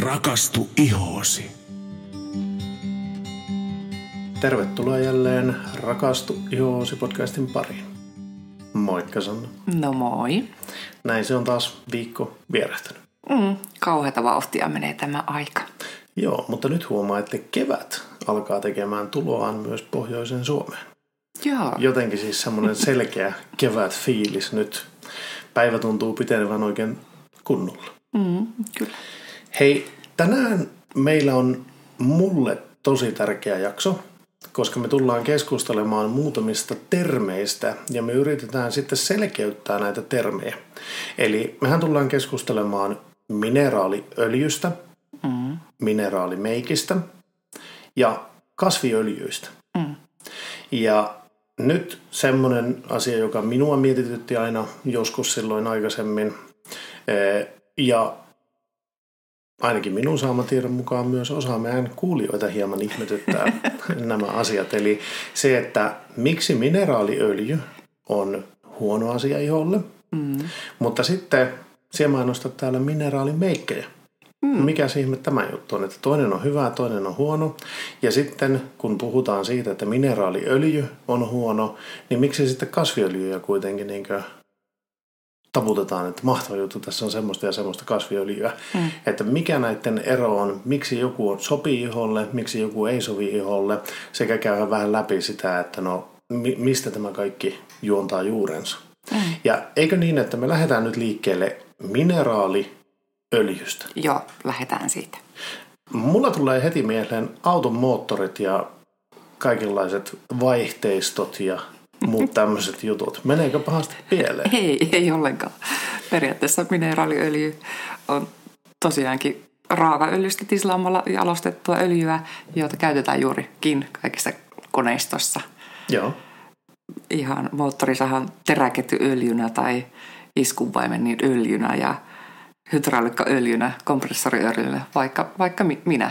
Rakastu ihoosi. Tervetuloa jälleen Rakastu ihoosi podcastin pariin. Moikka Sanna. No moi. Näin se on taas viikko vierähtänyt. Mm, kauheata vauhtia menee tämä aika. Joo, mutta nyt huomaa, että kevät alkaa tekemään tuloaan myös pohjoisen Suomeen. Joo. Jotenkin siis semmoinen selkeä kevät fiilis nyt. Päivä tuntuu pitenevän oikein kunnolla. Mm, kyllä. Hei, tänään meillä on mulle tosi tärkeä jakso, koska me tullaan keskustelemaan muutamista termeistä ja me yritetään sitten selkeyttää näitä termejä. Eli mehän tullaan keskustelemaan mineraaliöljystä, Mm, mineraalimeikistä ja kasviöljyistä. mm, Ja nyt semmoinen asia, joka minua mietitytti aina joskus silloin aikaisemmin, eh, ja ainakin minun saama tiedon mukaan myös osa meidän kuulijoita hieman ihmetyttää nämä asiat. Eli se, että miksi mineraaliöljy on huono asia iholle, mm. mutta sitten siellä mainostat täällä mineraalimeikkejä. Mm. Mikä se ihme tämä juttu on, että toinen on hyvä, toinen on huono. Ja sitten kun puhutaan siitä, että mineraaliöljy on huono, niin miksi sitten kasviöljyjä kuitenkin niin taputetaan, että mahtava juttu, tässä on semmoista ja semmoista kasviöljyä. Mm. Että mikä näiden ero on, miksi joku sopii iholle, miksi joku ei sovi iholle, sekä käydä vähän läpi sitä, että no mi- mistä tämä kaikki juontaa juurensa. Mm. Ja eikö niin, että me lähdetään nyt liikkeelle mineraaliöljystä? Joo, lähdetään siitä. Mulla tulee heti mieleen auton moottorit ja kaikenlaiset vaihteistot ja muut tämmöiset jutut. Meneekö pahasti pieleen? Ei, ei ollenkaan. Periaatteessa mineraaliöljy on tosiaankin raakaöljystä tislaamalla jalostettua öljyä, jota käytetään juurikin kaikissa koneistossa. Joo. Ihan moottorisahan teräkettyöljynä tai iskunvaimen niin öljynä ja hydraulikkaöljynä, kompressoriöljynä, vaikka, vaikka mi- minä.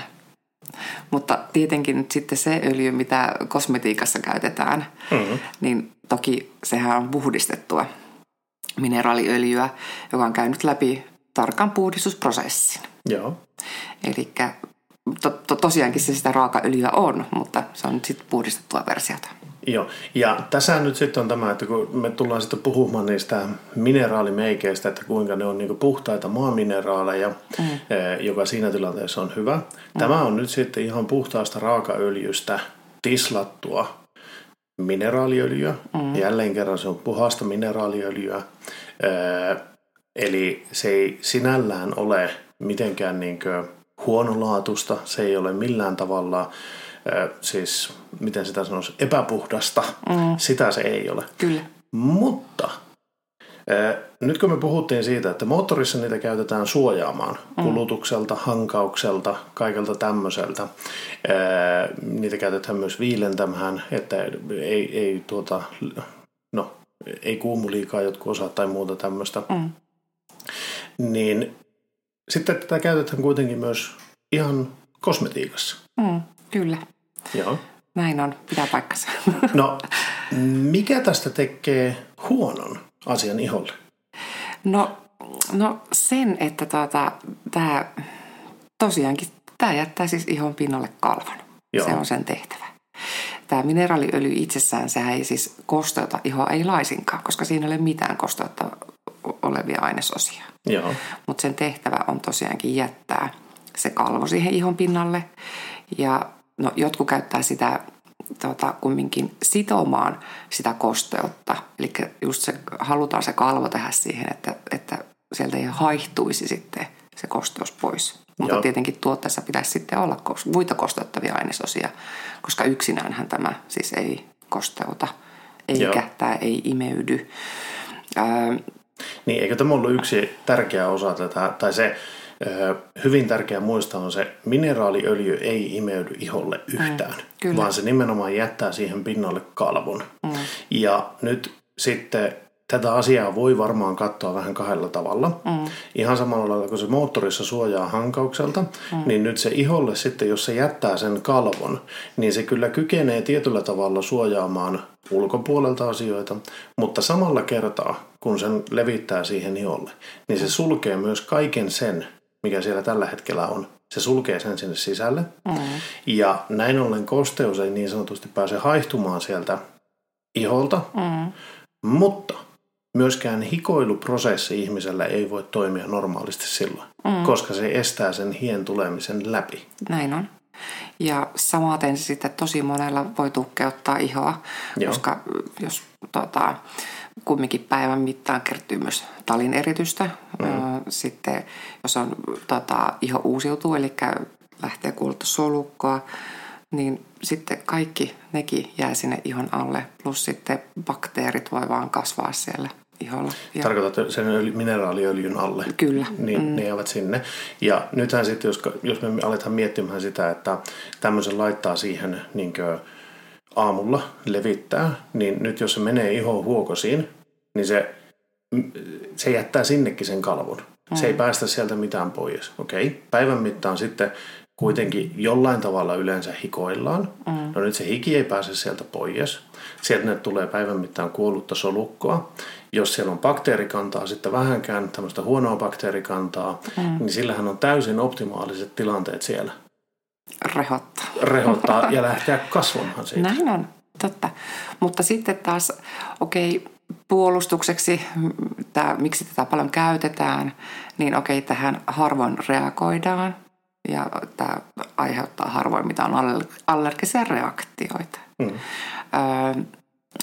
Mutta tietenkin nyt sitten se öljy, mitä kosmetiikassa käytetään, Mm. niin toki sehän on puhdistettua mineraaliöljyä, joka on käynyt läpi tarkan puhdistusprosessin. Joo. Eli to, to, tosiaankin se sitä raakaöljyä on, mutta se on nyt sitten puhdistettua versiota. Joo. Ja tässä nyt sitten on tämä, että kun me tullaan sitten puhumaan niistä mineraalimeikeistä, että kuinka ne on niin puhtaita maamineraaleja, mm. joka siinä tilanteessa on hyvä. Tämä on nyt sitten ihan puhtaasta raakaöljystä tislattua mineraaliöljyä. Mm. Jälleen kerran se on puhasta mineraaliöljyä. Ö, Eli se ei sinällään ole mitenkään niin huonolaatusta, se ei ole millään tavalla siis, miten sitä sanoisi, epäpuhdasta. Mm. Sitä se ei ole. Kyllä. Mutta nyt kun me puhuttiin siitä, että moottorissa niitä käytetään suojaamaan kulutukselta, hankaukselta, kaikelta tämmöiseltä. Niitä käytetään myös viilentämään, että ei, ei, tuota, no, ei kuumu liikaa jotkut osat tai muuta tämmöistä. Mm. Niin sitten tätä käytetään kuitenkin myös ihan kosmetiikassa. Mm, kyllä. Joo. Näin on. Pitää paikkansa. No, mikä tästä tekee huonon asian iholle? No, no sen, että tuota, tämä tosiaankin tämä jättää siis ihon pinnalle kalvon. Joo. Se on sen tehtävä. Tämä mineraaliöljy itsessään, sehän ei siis kosteuta ihoa ei laisinkaan, koska siinä ei ole mitään kosteutta olevia ainesosia. Joo. Mutta sen tehtävä on tosiaankin jättää se kalvo siihen ihon pinnalle. Ja no, jotkut käyttää sitä tota, kumminkin sitomaan sitä kosteutta. Eli just se, halutaan se kalvo tehdä siihen, että, että sieltä ei haihtuisi sitten se kosteus pois. Mutta Joo. tietenkin tuotteessa pitäisi sitten olla muita kosteuttavia ainesosia, koska yksinäänhän tämä siis ei kosteuta, eikä Joo. tämä ei imeydy. Öö, Niin, eikö tämä ollut yksi tärkeä osa tätä, tai se hyvin tärkeä muistaa on se, mineraaliöljy ei imeydy iholle yhtään, Mm, kyllä. vaan se nimenomaan jättää siihen pinnalle kalvon. mm, Ja nyt sitten tätä asiaa voi varmaan katsoa vähän kahdella tavalla. mm, Ihan samalla lailla kuin se moottorissa suojaa hankaukselta, mm. niin nyt se iholle sitten, jos se jättää sen kalvon, niin se kyllä kykenee tietyllä tavalla suojaamaan ulkopuolelta asioita, mutta samalla kertaa, kun sen levittää siihen iholle, niin se sulkee myös kaiken sen, mikä siellä tällä hetkellä on, se sulkee sen sinne sisälle. Mm. Ja näin ollen kosteus ei niin sanotusti pääse haihtumaan sieltä iholta. Mm. Mutta myöskään hikoiluprosessi ihmisellä ei voi toimia normaalisti silloin, mm. koska se estää sen hien tulemisen läpi. Näin on. Ja samaten se sitten tosi monella voi tukkeuttaa ihoa, Joo. koska jos tota, kumminkin päivän mittaan kertyy myös talin eritystä. Mm. Sitten jos on, tota, iho uusiutuu, eli lähtee kuulutta solukkoa, niin sitten kaikki nekin jää sinne ihon alle. Plus sitten bakteerit voi vaan kasvaa siellä iholla. Ja... Tarkoitat sen mineraaliöljyn alle? Kyllä. Niin mm. ne jäävät sinne. Ja nythän sitten, jos, jos me aletaan miettimään sitä, että tämmöisen laittaa siihen niin aamulla levittää, niin nyt jos se menee ihon huokosiin, niin se, se jättää sinnekin sen kalvon. Mm. Se ei mm. päästä sieltä mitään pois. Okei, okay. päivän mittaan sitten kuitenkin jollain tavalla yleensä hikoillaan. Mm. No nyt se hiki ei pääse sieltä pois. Sieltä tulee päivän mittaan kuollutta solukkoa. Jos siellä on bakteerikantaa sitten vähänkään, tämmöistä huonoa bakteerikantaa, mm. niin sillähän on täysin optimaaliset tilanteet siellä. Rehottaa. Rehottaa ja lähteä kasvamaan siitä. Näin on, totta. Mutta sitten taas, okei, okay, puolustukseksi, tämä, miksi tätä paljon käytetään, niin okei, okay, tähän harvoin reagoidaan ja tämä aiheuttaa harvoin mitään allergisia reaktioita. Mm. Öö,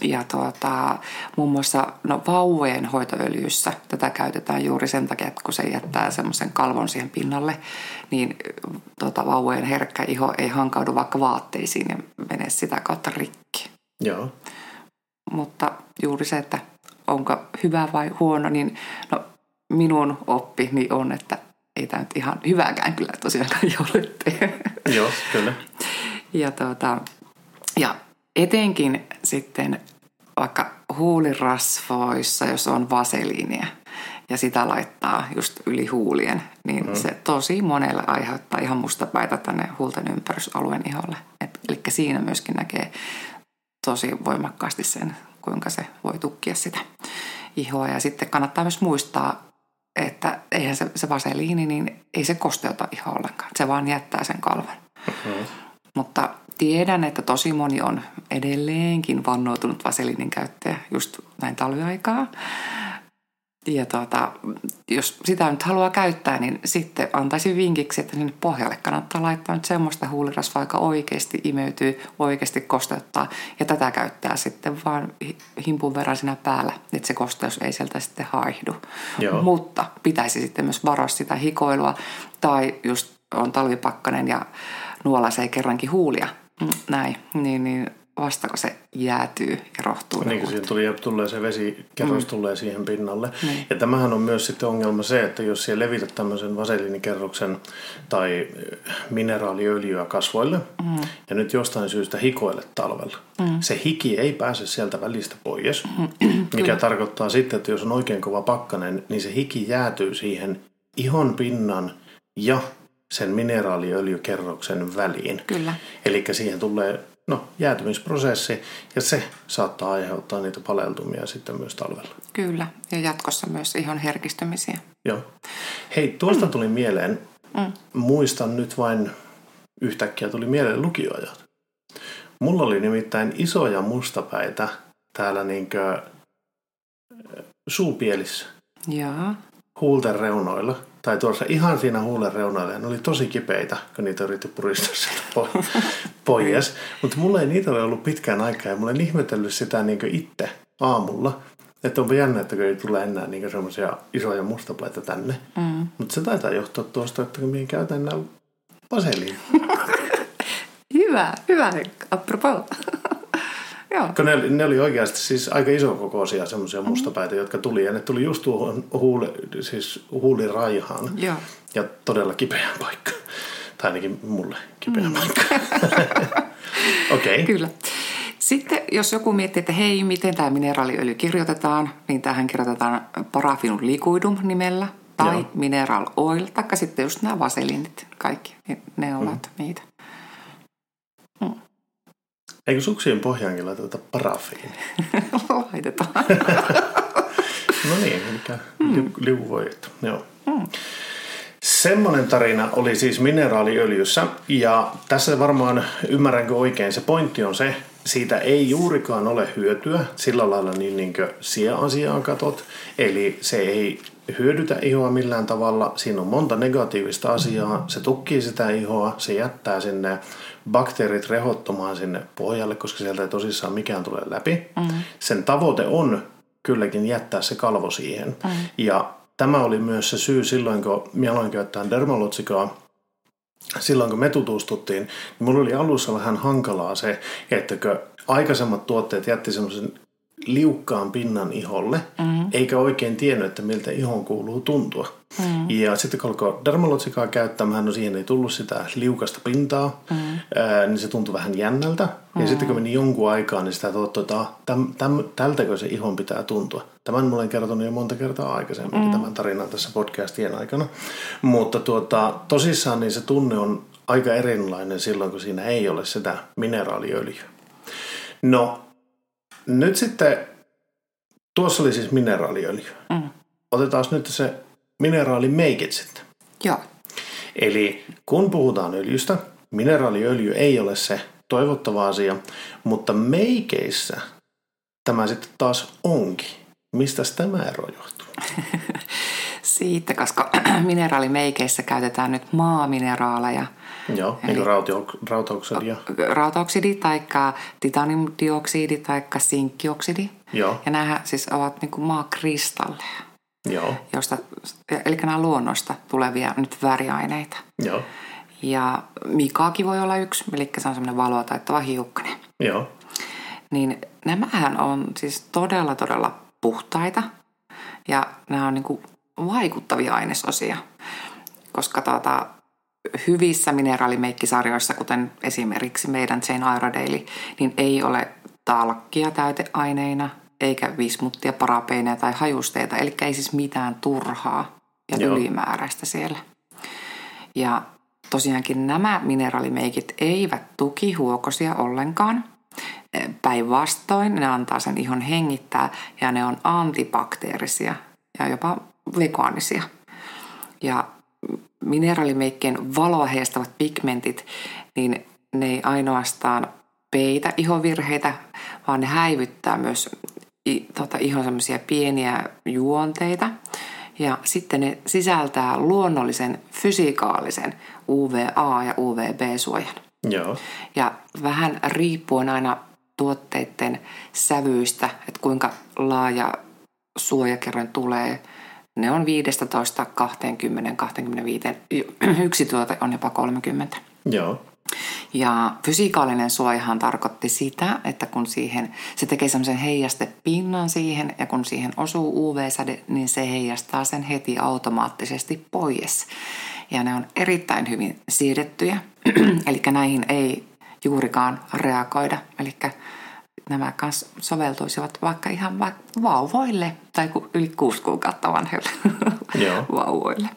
ja tuota, muun muassa no, vauvojen hoitoöljyssä tätä käytetään juuri sen takia, että kun se jättää semmoisen kalvon siihen pinnalle, niin tuota, vauvojen herkkä iho ei hankaudu vaikka vaatteisiin ja mene sitä kautta rikki. Joo. Mutta juuri se, että onko hyvä vai huono, niin no, minun oppi niin on, että ei tämä nyt ihan hyvääkään kyllä tosiaankaan ole Joo, kyllä. Ja, tuota, ja etenkin sitten vaikka huulirasvoissa, jos on vaseliinia ja sitä laittaa just yli huulien, niin mm. se tosi monelle aiheuttaa ihan mustapäitä tänne huulten ympärysalueen iholle. eli siinä myöskin näkee tosi voimakkaasti sen, kuinka se voi tukkia sitä ihoa. Ja sitten kannattaa myös muistaa, että eihän se, se vaseliini, niin ei se kosteuta ihoa ollenkaan. Se vaan jättää sen kalvon. Mm-hmm. Mutta tiedän, että tosi moni on edelleenkin vannoutunut vaseliinin käyttäjä just näin talviaikaa. Ja tuota, jos sitä nyt haluaa käyttää, niin sitten antaisin vinkiksi, että sinne pohjalle kannattaa laittaa nyt semmoista huulirasvaa, joka oikeasti imeytyy, oikeasti kosteuttaa. Ja tätä käyttää sitten vaan himpun verran siinä päällä, että se kosteus ei sieltä sitten haihdu. Joo. Mutta pitäisi sitten myös varoa sitä hikoilua tai just on talvipakkanen ja nuolasee kerrankin huulia, näin, niin, niin vastako se jäätyy ja rohtuu. Niin, siihen tuli, tulee se vesikerros mm. tulee siihen pinnalle. Niin. Ja tämähän on myös sitten ongelma se, että jos siellä levität tämmöisen vaseliinikerroksen tai eh, mineraaliöljyä kasvoille mm. ja nyt jostain syystä hikoilet talvella, mm. se hiki ei pääse sieltä välistä pois, mm. mikä tarkoittaa sitten, että jos on oikein kova pakkanen, niin se hiki jäätyy siihen ihon pinnan ja sen mineraaliöljykerroksen väliin. Kyllä. Eli siihen tulee no, jäätymisprosessi ja se saattaa aiheuttaa niitä paleltumia sitten myös talvella. Kyllä, ja jatkossa myös ihan herkistymisiä. Joo. Hei, tuosta mm. tuli mieleen, mm. muistan nyt vain yhtäkkiä tuli mieleen lukioajat. Mulla oli nimittäin isoja mustapäitä täällä niinkö suupielissä. Joo. Huulten reunoilla tai tuossa ihan siinä huulen reunoilla, ne oli tosi kipeitä, kun niitä yritti puristaa sieltä pois. Mutta mulla ei niitä ole ollut pitkään aikaa ja mulla en ihmetellyt sitä niin itse aamulla. Että onpa jännä, että ei tule enää niin semmoisia isoja mustaplaita tänne. Mm. Mutta se taitaa johtua tuosta, että minä käytän nämä vaseliin. hyvä, hyvä. Apropos. Joo. Ne, ne oli oikeasti siis aika iso kokoisia semmoisia mm-hmm. mustapäitä, jotka tuli. Ja ne tuli just tuohon huuli, siis huuliraihaan. Joo. Ja todella kipeä paikka. Tai ainakin mulle kipeä mm. paikka. Okei. Okay. Kyllä. Sitten jos joku miettii, että hei, miten tämä mineraaliöljy kirjoitetaan, niin tähän kirjoitetaan parafinum liquidum nimellä tai Joo. mineral oil, taikka sitten just nämä vaselinit, kaikki, niin ne ovat mm. niitä. Eikö suksien pohjaankin laiteta parafiini? Laitetaan. no niin, eli mm. liuvoit. Joo. Mm. semmoinen tarina oli siis mineraaliöljyssä ja tässä varmaan ymmärränkö oikein, se pointti on se, siitä ei juurikaan ole hyötyä sillä lailla niin, niin kuin sia-asiaa katot, eli se ei hyödytä ihoa millään tavalla. Siinä on monta negatiivista asiaa. Se tukkii sitä ihoa, se jättää sinne bakteerit rehottomaan sinne pohjalle, koska sieltä ei tosissaan mikään tule läpi. Mm. Sen tavoite on kylläkin jättää se kalvo siihen. Mm. Ja tämä oli myös se syy silloin, kun minä aloin käyttää dermalotsikoa, silloin kun me tutustuttiin, niin mulla oli alussa vähän hankalaa se, että aikaisemmat tuotteet jätti semmoisen liukkaan pinnan iholle, mm. eikä oikein tiennyt, että miltä ihon kuuluu tuntua. Mm. Ja sitten kun alkoi dermalotsikaa käyttämään, no siihen ei tullut sitä liukasta pintaa, mm. ää, niin se tuntui vähän jännältä. Mm. Ja sitten kun meni jonkun aikaa, niin sitä tuottoi, että täm, täm, tältäkö se ihon pitää tuntua. Tämän mulle olen kertonut jo monta kertaa aikaisemmin mm. tämän tarinan tässä podcastien aikana. Mutta tuota, tosissaan niin se tunne on aika erilainen silloin, kun siinä ei ole sitä mineraaliöljyä. No, nyt sitten, tuossa oli siis mineraaliöljy. Mm. Otetaan nyt se mineraalimeikit sitten. Joo. Eli kun puhutaan öljystä, mineraaliöljy ei ole se toivottava asia, mutta meikeissä tämä sitten taas onkin. Mistä tämä ero johtuu? Siitä, koska mineraalimeikeissä käytetään nyt maamineraaleja – Joo, Eli niin rautaoksidia. Rautaoksidi tai titaniumdioksidi tai sinkkioksidi. Joo. Ja nämä siis ovat niin kuin maakristalleja. Joo. Josta, eli nämä luonnosta tulevia nyt väriaineita. Joo. Ja mikaakin voi olla yksi, eli se on semmoinen valoa taittava hiukkanen. Joo. Niin nämähän on siis todella, todella puhtaita. Ja nämä on niin kuin vaikuttavia ainesosia. Koska tuota, hyvissä mineraalimeikkisarjoissa, kuten esimerkiksi meidän Jane Iredale, niin ei ole talkkia täyteaineina, eikä vismuttia, parapeineja tai hajusteita, eli ei siis mitään turhaa ja Joo. ylimääräistä siellä. Ja tosiaankin nämä mineraalimeikit eivät tuki huokosia ollenkaan. Päinvastoin ne antaa sen ihon hengittää ja ne on antibakteerisia ja jopa vegaanisia. Ja mineraalimeikkien valoa heistävät pigmentit, niin ne ei ainoastaan peitä ihovirheitä, vaan ne häivyttää myös tota, ihon semmoisia pieniä juonteita. Ja sitten ne sisältää luonnollisen fysikaalisen UVA- ja UVB-suojan. Joo. Ja vähän riippuen aina tuotteiden sävyistä, että kuinka laaja suojakerroin tulee – ne on 15, 20, 25, yksi tuote on jopa 30. Joo. Ja fysikaalinen suojahan tarkoitti sitä, että kun siihen, se tekee semmoisen heijastepinnan siihen ja kun siihen osuu UV-säde, niin se heijastaa sen heti automaattisesti pois. Ja ne on erittäin hyvin siirrettyjä, eli näihin ei juurikaan reagoida. Eli nämä kanssa soveltuisivat vaikka ihan vaikka vauvoille tai yli kuusi kuukautta vanhille vauvoille.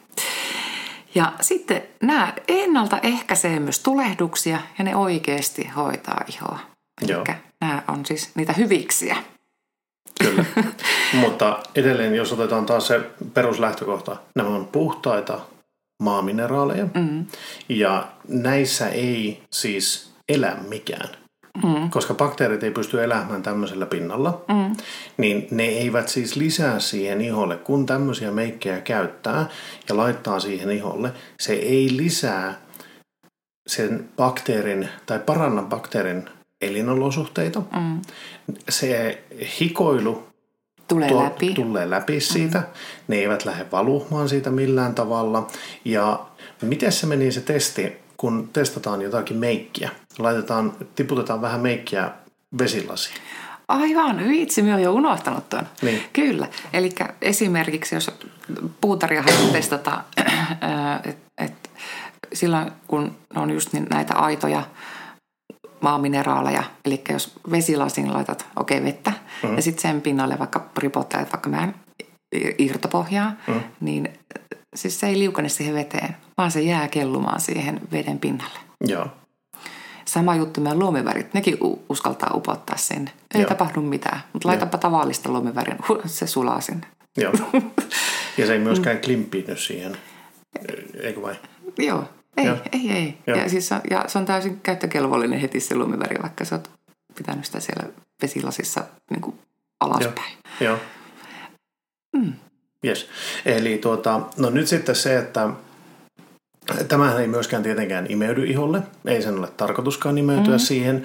Ja sitten nämä ennaltaehkäisee myös tulehduksia ja ne oikeasti hoitaa ihoa. Eli nämä on siis niitä hyviksiä. Kyllä, mutta edelleen jos otetaan taas se peruslähtökohta, nämä on puhtaita maamineraaleja mm. ja näissä ei siis elä mikään mm. koska bakteerit ei pysty elämään tämmöisellä pinnalla, mm. niin ne eivät siis lisää siihen iholle, kun tämmöisiä meikkejä käyttää ja laittaa siihen iholle, se ei lisää sen bakteerin tai paranna bakteerin elinolosuhteita. Mm. Se hikoilu tulee tuo, läpi. tulee läpi siitä. Mm. Ne eivät lähde valumaan siitä millään tavalla. Ja miten se meni se testi? Kun testataan jotakin meikkiä, laitetaan, tiputetaan vähän meikkiä vesilasiin. Aivan, vitsi, minä olen jo unohtanut tuon. Niin. Kyllä, eli esimerkiksi jos puutaria haluaa testata, että et, silloin kun on just niin näitä aitoja maamineraaleja, eli jos vesilasiin laitat, okei okay, vettä, mm. ja sitten sen pinnalle vaikka ripottelet vaikka vähän irtopohjaa, mm. niin siis se ei liukane siihen veteen, vaan se jää kellumaan siihen veden pinnalle. Joo. Sama juttu meidän luomivärit, nekin uskaltaa upottaa sinne. Ei Joo. tapahdu mitään, mutta laitapa tavallista luomivärin, se sulaa sinne. Joo. Ja se ei myöskään klimppinyt siihen. Eikö vai? Joo, ei, Joo. ei, ei. Joo. Ja, siis on, ja se on täysin käyttökelvollinen heti se lumiväri, vaikka sä oot pitänyt sitä siellä vesilasissa niin kuin alaspäin. Joo. Mm. Yes. Eli tuota, no nyt sitten se, että tämähän ei myöskään tietenkään imeydy iholle. Ei sen ole tarkoituskaan imeytyä Mhm. mm-hmm. siihen.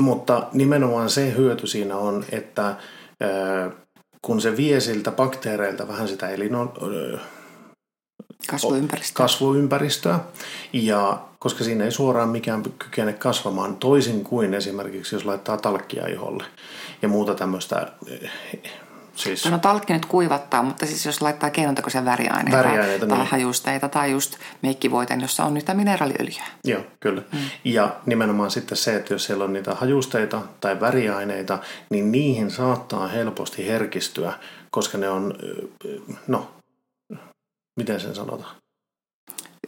Mutta nimenomaan se hyöty siinä on, että kun se vie siltä bakteereilta vähän sitä elino, eh, Kasvuympäristö. kasvuympäristöä, ja koska siinä ei suoraan mikään kykene kasvamaan toisin kuin esimerkiksi jos laittaa talkkia iholle ja muuta tämmöistä, siis No talkki nyt kuivattaa, mutta siis jos laittaa keinotekoisia väriaineita, Väriaineita, tai niin. hajusteita tai just meikkivoiten, jossa on niitä mineraaliöljyä. Joo, kyllä. Mm. Ja nimenomaan sitten se, että jos siellä on niitä hajusteita tai väriaineita, niin niihin saattaa helposti herkistyä, koska ne on, no, miten sen sanotaan?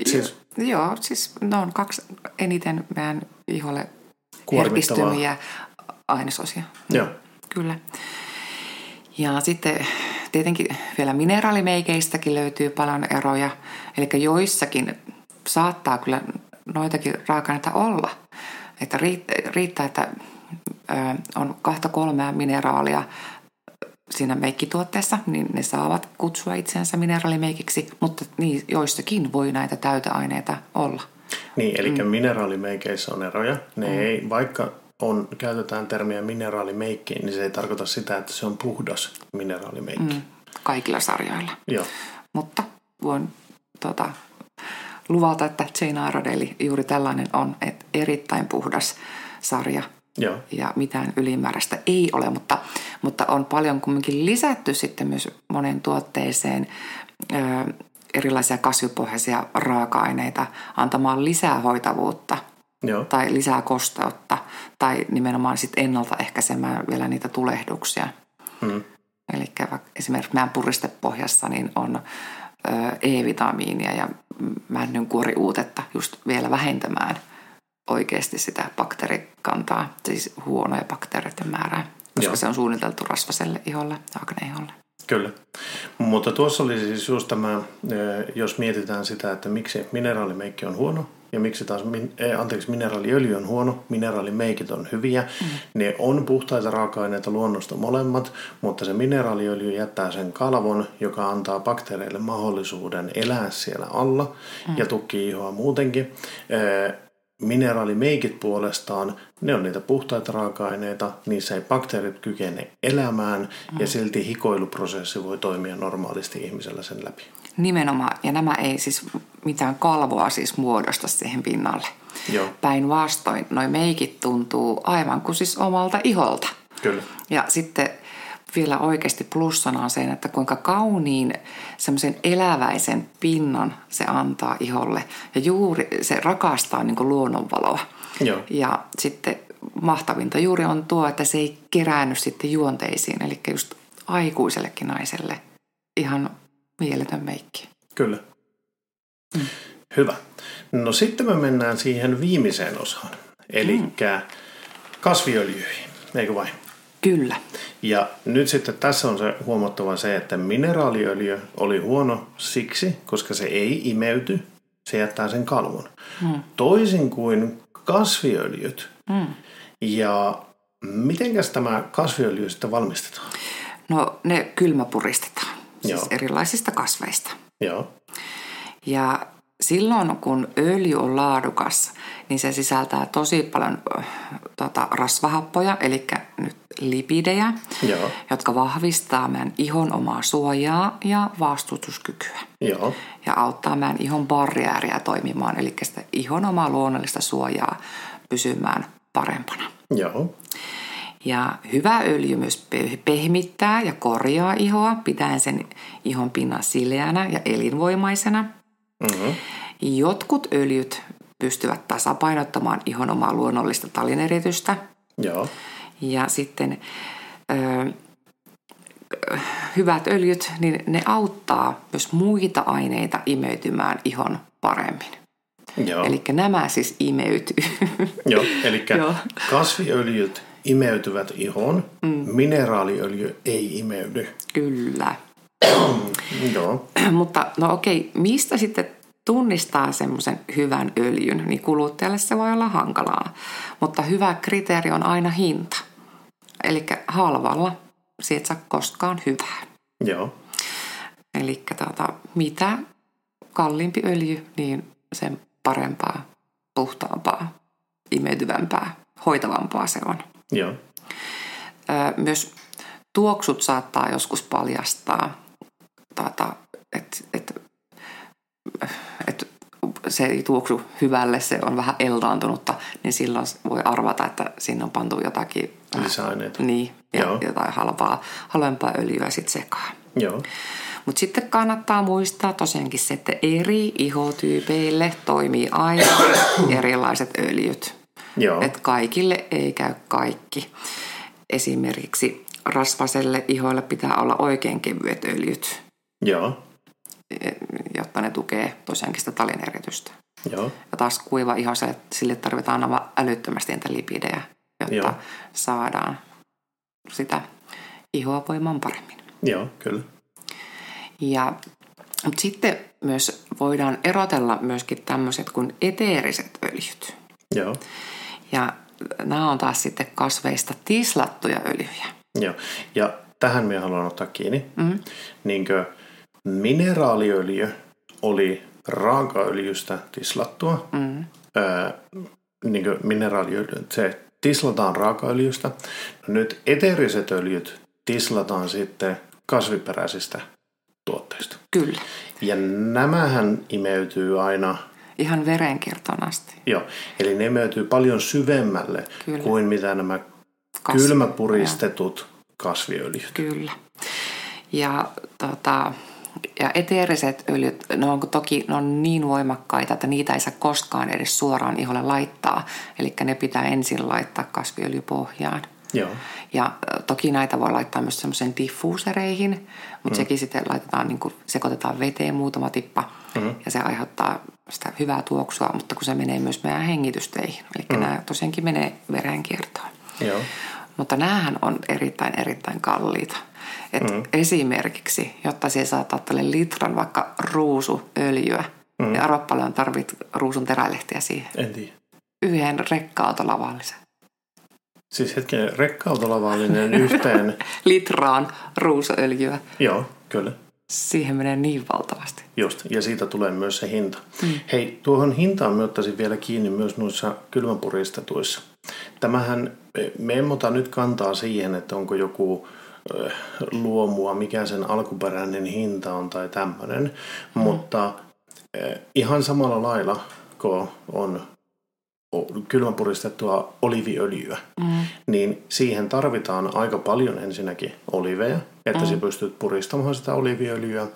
Siis- Joo, siis ne on kaksi eniten meidän iholle herkistymiä ainesosia. Joo, Kyllä. Ja sitten tietenkin vielä mineraalimeikeistäkin löytyy paljon eroja. Eli joissakin saattaa kyllä noitakin raaka-aineita olla. Että riittää, että on kahta kolmea mineraalia siinä meikkituotteessa, niin ne saavat kutsua itseänsä mineraalimeikiksi, mutta niin, joissakin voi näitä täyteaineita olla. niin, eli mm. mineraalimeikeissä on eroja. Ne mm. ei, vaikka on, käytetään termiä mineraalimeikki, niin se ei tarkoita sitä, että se on puhdas mineraalimeikki. Mm. Kaikilla sarjoilla. Joo, Mutta voin tota, luvata, että Jane Iredale juuri tällainen on, että erittäin puhdas sarja joo, ja mitään ylimääräistä ei ole, mutta, mutta on paljon kumminkin lisätty sitten myös monen tuotteeseen ö, erilaisia kasvipohjaisia raaka-aineita antamaan lisää hoitavuutta joo, tai lisää kosteutta tai nimenomaan sitten ennaltaehkäisemään vielä niitä tulehduksia. mm. Eli esimerkiksi meidän puristepohjassa niin on E-vitamiinia ja männynkuoriuutetta just vielä vähentämään oikeasti sitä bakteerikantaa, siis huonoja bakteereiden määrää, koska Joo. se on suunniteltu rasvaselle iholle, akneiholle. Kyllä. Mutta tuossa oli siis just tämä, jos mietitään sitä, että miksi mineraalimeikki on huono ja miksi taas, min, eh, anteeksi, mineraaliöljy on huono, mineraalimeikit on hyviä. Mm. Ne on puhtaita raaka-aineita luonnosta molemmat, mutta se mineraaliöljy jättää sen kalvon, joka antaa bakteereille mahdollisuuden elää siellä alla mm. ja tukkii ihoa muutenkin. Ö, Mineraalimeikit puolestaan, ne on niitä puhtaita raaka-aineita, niissä ei bakteerit kykene elämään mm. ja silti hikoiluprosessi voi toimia normaalisti ihmisellä sen läpi. Nimenomaan, ja nämä ei siis mitään kalvoa siis muodosta siihen pinnalle. Joo, Päinvastoin, noi meikit tuntuu aivan kuin siis omalta iholta. kyllä. Ja sitten vielä oikeasti plussana on se, että kuinka kauniin semmoisen eläväisen pinnan se antaa iholle. Ja juuri se rakastaa niin kuin luonnonvaloa. Joo. Ja sitten mahtavinta juuri on tuo, että se ei keräänny sitten juonteisiin. Eli just aikuisellekin naiselle ihan mieletön meikki. Kyllä. Mm. Hyvä. No sitten me mennään siihen viimeiseen osaan, eli mm. kasviöljyihin, eikö vain? Kyllä. Ja nyt sitten tässä on se huomattava se, että mineraaliöljy oli huono siksi, koska se ei imeyty, se jättää sen kalvon. Mm. Toisin kuin kasviöljyt. Mm. Ja mitenkäs tämä kasviöljy sitten valmistetaan? No ne kylmäpuristetaan, siis Joo. erilaisista kasveista. Joo, Ja silloin kun öljy on laadukas, niin se sisältää tosi paljon ö, tota, rasvahappoja, eli nyt lipidejä, Joo. jotka vahvistaa meidän ihon omaa suojaa ja vastustuskykyä. joo, Ja auttaa meidän ihon barriääriä toimimaan, eli sitä ihon omaa luonnollista suojaa pysymään parempana. joo, Ja hyvä öljy myös pe- pehmittää ja korjaa ihoa, pitäen sen ihon pinnan sileänä ja elinvoimaisena. mm-hmm. Jotkut öljyt pystyvät tasapainottamaan ihon omaa luonnollista talineritystä. joo, Ja sitten ö, hyvät öljyt, niin ne auttaa myös muita aineita imeytymään ihon paremmin. Eli nämä siis imeytyy. Joo, eli kasviöljyt imeytyvät ihoon, mm. mineraaliöljy ei imeydy. Kyllä. Joo. Mutta no okei, mistä sitten tunnistaa semmoisen hyvän öljyn, niin kuluttajalle se voi olla hankalaa. Mutta hyvä kriteeri on aina hinta. Eli halvalla siitä saa koskaan hyvää. Joo. Eli tota, mitä kalliimpi öljy, niin sen parempaa, puhtaampaa, imeytyvämpää, hoitavampaa se on. Joo. Myös tuoksut saattaa joskus paljastaa, tota, että et, et se ei tuoksu hyvälle, se on vähän eltaantunutta, niin silloin voi arvata, että sinne on pantu jotakin Lisäaineita. Niin, ja Joo. jotain halpaa, halvempaa öljyä sitten sekaan. Joo. Mutta sitten kannattaa muistaa tosiaankin se, että eri ihotyypeille toimii aina erilaiset öljyt. Joo. Et kaikille ei käy kaikki. Esimerkiksi rasvaselle ihoille pitää olla oikein kevyet öljyt, Joo. jotta ne tukee tosiaankin sitä talin eritystä. Joo. Ja taas kuiva ihoselle, sille tarvitaan aivan älyttömästi niitä lipidejä, jotta Joo. saadaan sitä ihoa voimaan paremmin. Joo, kyllä. Ja mutta sitten myös voidaan erotella myöskin tämmöiset kuin eteeriset öljyt. Joo. Ja nämä on taas sitten kasveista tislattuja öljyjä. Joo. Ja tähän minä haluan ottaa kiinni. Mm. Niinkö mineraaliöljy oli raakaöljystä tislattua. Mm. Öö, niinkö mineraaliöljy, se tislataan raakaöljystä. No nyt eteeriset öljyt tislataan sitten kasviperäisistä tuotteista. Kyllä. Ja nämähän imeytyy aina Ihan verenkiertoon asti. Joo, eli ne imeytyy paljon syvemmälle Kyllä. kuin mitä nämä Kasvi- kylmäpuristetut kasviöljyt. Kyllä. Ja, tota, ja eteeriset öljyt, ne on toki ne on niin voimakkaita, että niitä ei saa koskaan edes suoraan iholle laittaa. Eli ne pitää ensin laittaa kasviöljypohjaan. Joo, Ja toki näitä voi laittaa myös semmoiseen diffuusereihin, mutta mm. sekin sitten laitetaan, niin kuin, sekoitetaan veteen muutama tippa mm. ja se aiheuttaa sitä hyvää tuoksua, mutta kun se menee myös meidän hengitysteihin, eli mm. nämä tosiaankin menee verenkiertoon. joo, Mutta näähän on erittäin, erittäin kalliita. Et mm. Esimerkiksi, jotta siellä saattaa tälle litran vaikka ruusuöljyä, mm. niin arva paljon tarvit ruusun terälehtiä siihen. en tiedä. Yhden rekka-autolavallisen. Siis hetken rekkautolavallinen yhteen. Litraan ruusuöljyä. Joo, kyllä. Siihen menee niin valtavasti. Just, ja siitä tulee myös se hinta. Mm. Hei, tuohon hintaan mä ottaisin vielä kiinni myös noissa kylmäpuristetuissa. Tämähän, me emme ota nyt kantaa siihen, että onko joku ö, luomua, mikä sen alkuperäinen hinta on tai tämmöinen, mm. mutta ö, ihan samalla lailla, kun on kylmäpuristettua oliviöljyä, mm. niin siihen tarvitaan aika paljon ensinnäkin oliveja, että mm. sä pystyt puristamaan sitä oliviöljyä.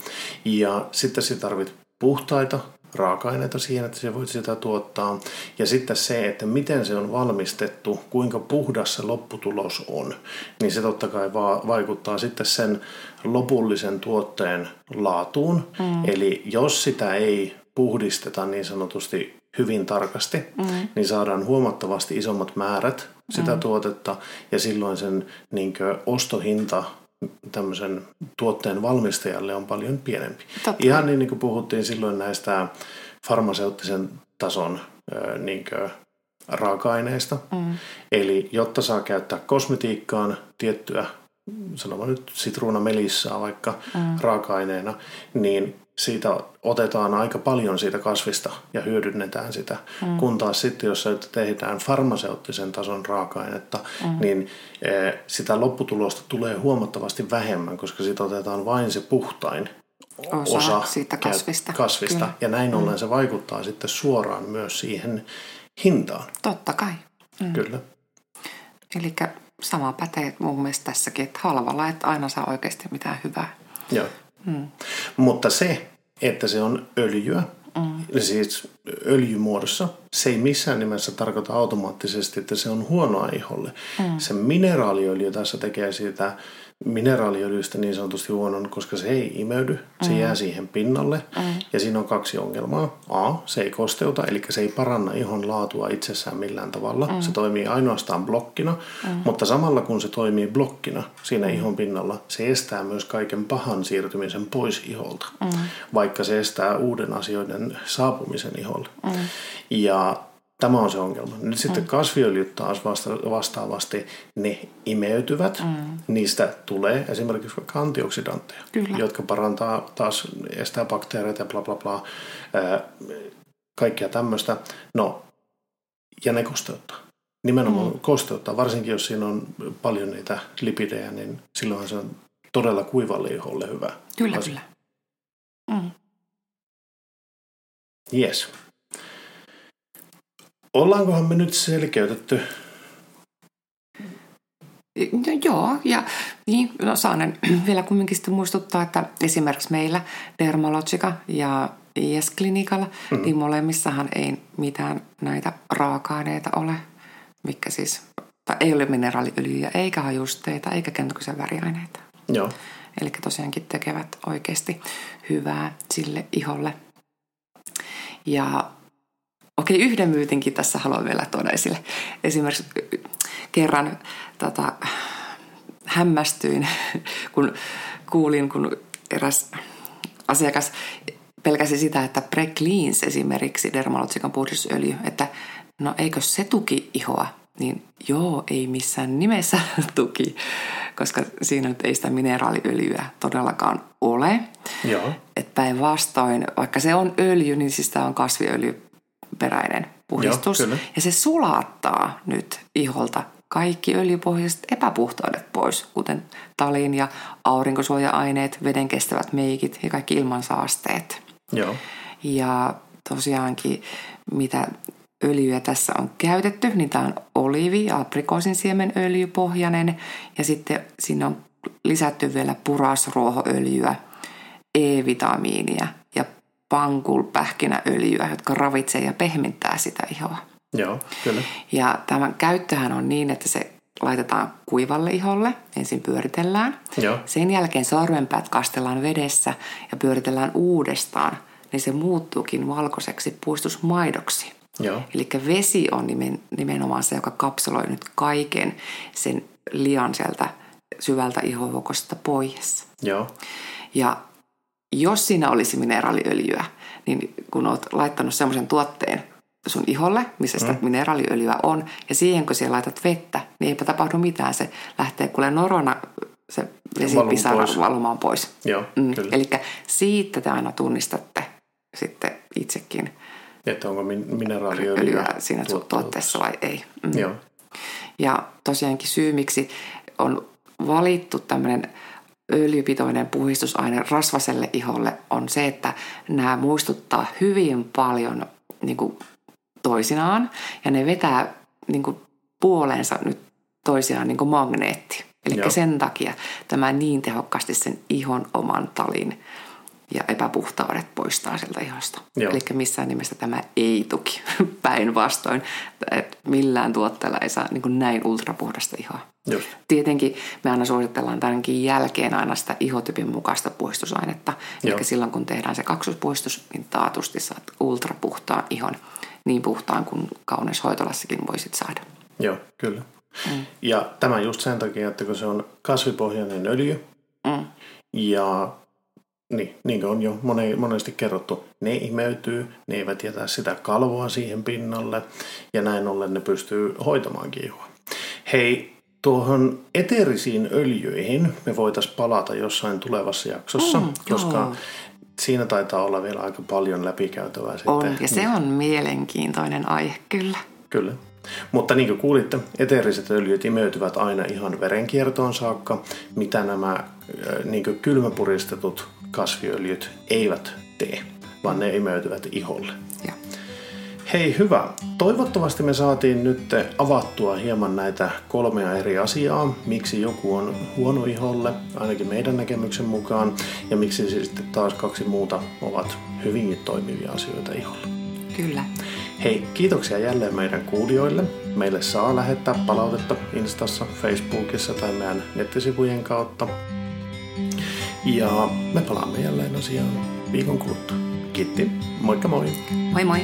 Ja sitten sä tarvit puhtaita raaka-aineita siihen, että sä voit sitä tuottaa. Ja sitten se, että miten se on valmistettu, kuinka puhdas se lopputulos on, niin se totta kai va- vaikuttaa sitten sen lopullisen tuotteen laatuun. Mm. Eli jos sitä ei puhdisteta niin sanotusti hyvin tarkasti, mm. niin saadaan huomattavasti isommat määrät sitä mm. tuotetta ja silloin sen niin ostohinta tämmöisen tuotteen valmistajalle on paljon pienempi. Totta. Ihan niin, niin kuin puhuttiin silloin näistä farmaseuttisen tason niin raaka-aineista. Mm. Eli jotta saa käyttää kosmetiikkaan tiettyä, sanotaan nyt sitruunamelissaa vaikka mm. raaka-aineena, niin siitä otetaan aika paljon siitä kasvista ja hyödynnetään sitä. Mm. Kun taas sitten, jos tehdään farmaseuttisen tason raaka-ainetta, mm. niin e, sitä lopputulosta tulee huomattavasti vähemmän, koska siitä otetaan vain se puhtain Osa osa siitä kasvista. kasvista. Kyllä. Ja näin ollen se vaikuttaa sitten suoraan myös siihen hintaan. Totta kai. Mm. Kyllä. Eli sama pätee mun mielestä tässäkin, että halvalla et aina saa oikeasti mitään hyvää. Joo. Mm. Mutta se, että se on öljyä, mm. siis öljymuodossa, se ei missään nimessä tarkoita automaattisesti, että se on huonoa iholle. Mm. Se mineraaliöljy tässä tekee siitä mineraaliöljystä niin sanotusti huonon, koska se ei imeydy, se mm. jää siihen pinnalle. Mm. Ja siinä on kaksi ongelmaa. A, se ei kosteuta, eli se ei paranna ihon laatua itsessään millään tavalla. Mm. Se toimii ainoastaan blokkina, mm. mutta samalla kun se toimii blokkina siinä ihon pinnalla, se estää myös kaiken pahan siirtymisen pois iholta, mm. vaikka se estää uuden asioiden saapumisen iholle. Mm. Ja Tämä on se ongelma. Nyt sitten mm. kasviöljyt taas vasta, vastaavasti, ne imeytyvät. Mm. Niistä tulee esimerkiksi vaikka antioksidantteja, Kyllä. jotka parantaa taas, estää bakteereita ja bla bla bla. Ää, kaikkea tämmöistä. No, ja ne kosteuttaa. Nimenomaan mm. kosteuttaa, varsinkin jos siinä on paljon niitä lipidejä, niin silloinhan se on todella kuivalle iholle hyvä. Kyllä, asia. kyllä. Mm. Yes. Ollaankohan me nyt selkeytetty? No, joo, ja niin, no, saanen vielä kumminkin sitten muistuttaa, että esimerkiksi meillä Dermalogica ja IS-klinikalla, mm-hmm. niin molemmissahan ei mitään näitä raaka-aineita ole, mikä siis ei ole mineraaliöljyjä, eikä hajusteita, eikä kentokysen väriaineita. Joo. Eli tosiaankin tekevät oikeasti hyvää sille iholle. Ja Okei, yhden myytinkin tässä haluan vielä tuoda esille. Esimerkiksi kerran tota, hämmästyin, kun kuulin, kun eräs asiakas pelkäsi sitä, että Precleans esimerkiksi dermalogikan puhdistusöljy, että no eikö se tuki ihoa? Niin joo, ei missään nimessä tuki, koska siinä nyt ei sitä mineraaliöljyä todellakaan ole. Joo. Et päinvastoin, vaikka se on öljy, niin siis tämä on kasviöljy peräinen puhdistus. Joo, ja se sulattaa nyt iholta kaikki öljypohjaiset epäpuhtaudet pois, kuten talin ja aurinkosuoja-aineet, veden kestävät meikit ja kaikki ilmansaasteet. Joo. Ja tosiaankin, mitä öljyä tässä on käytetty, niin tämä on oliivi- ja aprikoosin siemen öljypohjainen ja sitten siinä on lisätty vielä purasruohoöljyä, E-vitamiinia pankul-pähkinäöljyä, jotka ravitsee ja pehmentää sitä ihoa. Joo, kyllä. Ja tämän käyttöhän on niin, että se laitetaan kuivalle iholle, ensin pyöritellään. Joo. Sen jälkeen sormenpäät kastellaan vedessä ja pyöritellään uudestaan, niin se muuttuukin valkoiseksi puistusmaidoksi. Joo. Eli vesi on nimen, nimenomaan se, joka kapseloi nyt kaiken sen lian sieltä syvältä ihovuokosta pois. Joo. Ja jos siinä olisi mineraaliöljyä, niin kun olet laittanut semmoisen tuotteen sun iholle, missä sitä mm. mineraaliöljyä on, ja siihen kun siellä laitat vettä, niin eipä tapahdu mitään. Se lähtee kuule norona se vesipisara pois. valumaan pois. Joo, mm. Eli siitä te aina tunnistatte sitten itsekin. Että onko mineraaliöljyä siinä tuotteessa vai ei. Mm. Joo. Ja tosiaankin syy, miksi on valittu tämmöinen öljypitoinen puhistusaine rasvaselle iholle on se, että nämä muistuttaa hyvin paljon niin kuin toisinaan ja ne vetää niin kuin puoleensa nyt toisiaan niin kuin magneetti. Eli sen takia tämä niin tehokkaasti sen ihon oman talin ja epäpuhtaudet poistaa sieltä ihosta. Eli missään nimessä tämä ei tuki päinvastoin. Millään tuotteella ei saa niin näin ultrapuhdasta ihoa. Just. Tietenkin me aina suositellaan tämänkin jälkeen aina sitä ihotypin mukaista puistusainetta. Joo. Eli silloin kun tehdään se kaksospuistus, niin taatusti saat ultrapuhtaan ihon. Niin puhtaan kuin kaunis hoitolassakin voisit saada. Joo, kyllä. Mm. Ja tämä just sen takia, että kun se on kasvipohjainen öljy mm. ja niin, niin kuin on jo monesti kerrottu, ne imeytyy, ne eivät jätä sitä kalvoa siihen pinnalle ja näin ollen ne pystyy hoitamaan kiihua. Hei, tuohon eteerisiin öljyihin me voitaisiin palata jossain tulevassa jaksossa, mm, koska joo. siinä taitaa olla vielä aika paljon läpikäytävää. On, sitten. ja se on mielenkiintoinen aihe kyllä. Kyllä. Mutta niin kuin kuulitte, eteeriset öljyt imeytyvät aina ihan verenkiertoon saakka, mitä nämä niin kylmäpuristetut kasviöljyt eivät tee, vaan ne imeytyvät iholle. Ja. Hei hyvä. Toivottavasti me saatiin nyt avattua hieman näitä kolmea eri asiaa. Miksi joku on huono iholle, ainakin meidän näkemyksen mukaan, ja miksi sitten taas kaksi muuta ovat hyvinkin toimivia asioita iholle. Kyllä. Hei, kiitoksia jälleen meidän kuulijoille. Meille saa lähettää palautetta Instassa, Facebookissa tai meidän nettisivujen kautta. Ja me palaamme jälleen asiaan viikon kuluttua. Kiitti, moikka moi! Moi moi!